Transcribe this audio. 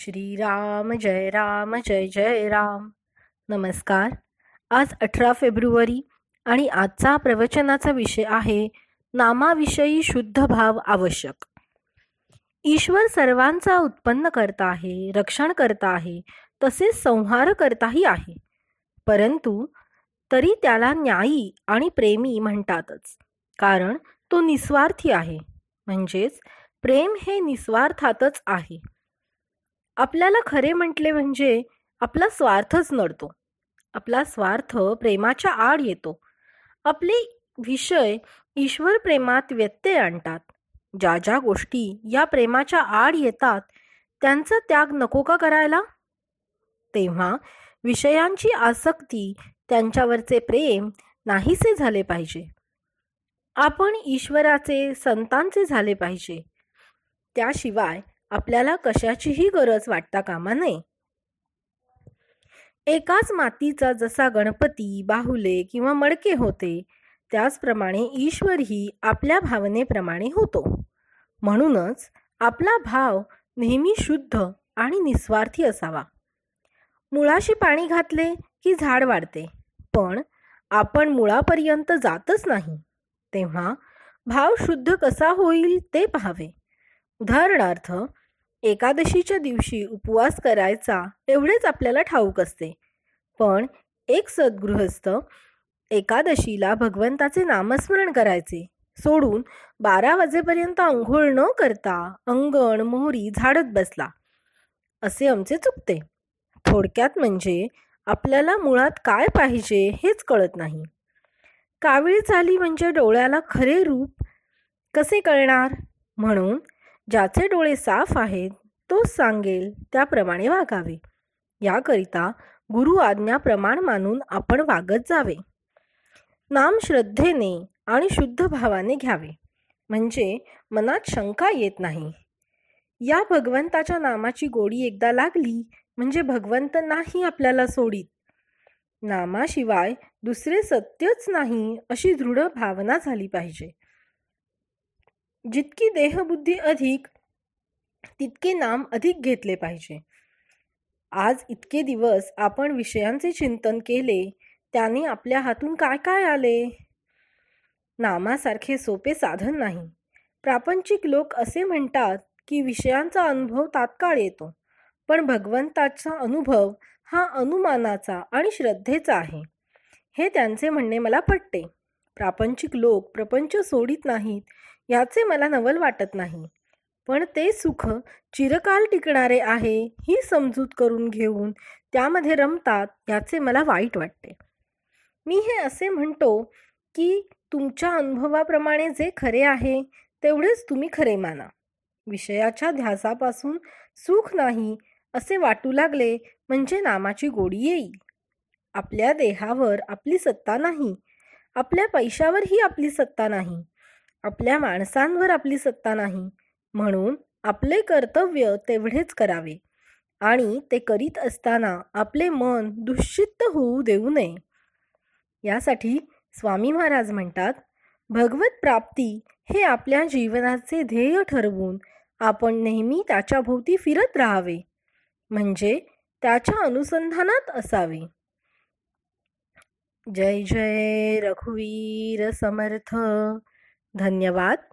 श्रीराम जय राम जय जय राम. नमस्कार. आज अठरा फेब्रुवारी आणि आजचा प्रवचनाचा विषय आहे नामाविषयी शुद्ध भाव आवश्यक. ईश्वर सर्वांचा उत्पन्न करता आहे रक्षण करता आहे तसेच संहार करताही आहे. परंतु तरी त्याला न्यायी आणि प्रेमी म्हणतातच कारण तो निस्वार्थी आहे. म्हणजेच प्रेम हे निस्वार्थातच आहे. आपल्याला खरे म्हटले म्हणजे आपला स्वार्थच नडतो. आपला स्वार्थ प्रेमाच्या आड येतो. आपले विषय ईश्वर प्रेमात व्यत्यय आणतात. ज्या ज्या गोष्टी या प्रेमाच्या आड येतात त्यांचा त्याग नको का करायला? तेव्हा विषयांची आसक्ती त्यांच्यावरचे प्रेम नाहीसे झाले पाहिजे. आपण ईश्वराचे संतांचे झाले पाहिजे. त्याशिवाय आपल्याला कशाचीही गरज वाटता कामा नये. एकाच मातीचा जसा गणपती बाहुले किंवा मडके होते त्याचप्रमाणे ईश्वरही आपल्या भावनेप्रमाणे होतो. म्हणूनच आपला भाव नेहमी शुद्ध आणि निस्वार्थी असावा. मुळाशी पाणी घातले की झाड वाढते पण आपण मुळापर्यंत जातच नाही. तेव्हा भाव शुद्ध कसा होईल ते पाहावे. उदाहरणार्थ एकादशीच्या दिवशी उपवास करायचा एवढेच आपल्याला ठाऊक असते. पण एक सद्गृहस्थ एकादशीला भगवंताचे नामस्मरण करायचे. सोडून बारा वाजेपर्यंत अंघोळ न करता अंगण मोहरी झाडत बसला. असे आमचे चुकते. थोडक्यात म्हणजे आपल्याला मुळात काय पाहिजे हेच कळत नाही. कावीळ चाली म्हणजे डोळ्याला खरे रूप कसे कळणार? म्हणून ज्याचे डोळे साफ आहेत तोच सांगेल त्याप्रमाणे वागावे. याकरिता गुरु आज्ञा प्रमाण मानून आपण वागत जावे. नाम श्रद्धेने आणि शुद्ध भावाने घ्यावे. म्हणजे मनात शंका येत नाही. या भगवंताच्या नामाची गोडी एकदा लागली म्हणजे भगवंत नाही आपल्याला सोडीत. नामाशिवाय दुसरे सत्यच नाही अशी दृढ भावना झाली पाहिजे. जितकी देहबुद्धी अधिक तितके नाम अधिक घेतले पाहिजे. आज इतके दिवस आपण विषयांचे चिंतन केले त्याने आपल्या हातून काय काय आले? नामासारखे सोपे साधन नाही. प्रापंचिक लोक असे म्हणतात की विषयांचा अनुभव तात्काळ येतो पण भगवंताचा अनुभव हा अनुमानाचा आणि श्रद्धेचा आहे. हे त्यांचे म्हणणे मला पटते. प्रापंचिक लोक प्रपंच सोडित नाहीत याचे मला नवल वाटत नाही. पण ते सुख चिरकाल टिकणारे आहे ही समजूत करून घेऊन त्यामध्ये रमतात याचे मला वाईट वाटते. मी हे असे म्हणतो की तुमच्या अनुभवाप्रमाणे जे खरे आहे तेवढेच तुम्ही खरे माना. विषयाच्या ध्यासापासून सुख नाही असे वाटू लागले म्हणजे नामाची गोडी येईल. आपल्या देहावर आपली सत्ता नाही आपल्या पैशावरही आपली सत्ता नाही. आपल्या माणसांवर आपली सत्ता नाही म्हणून आपले कर्तव्य तेवढेच करावे. आणि ते करीत असताना आपले मन दुश्चित्त होऊ देऊ नये. यासाठी स्वामी महाराज म्हणतात भगवत प्राप्ती हे आपल्या जीवनाचे ध्येय ठरवून आपण नेहमी त्याच्या भोवती फिरत राहावे म्हणजे त्याच्या अनुसंधानात असावे. जय जय रघुवीर समर्थ. धन्यवाद.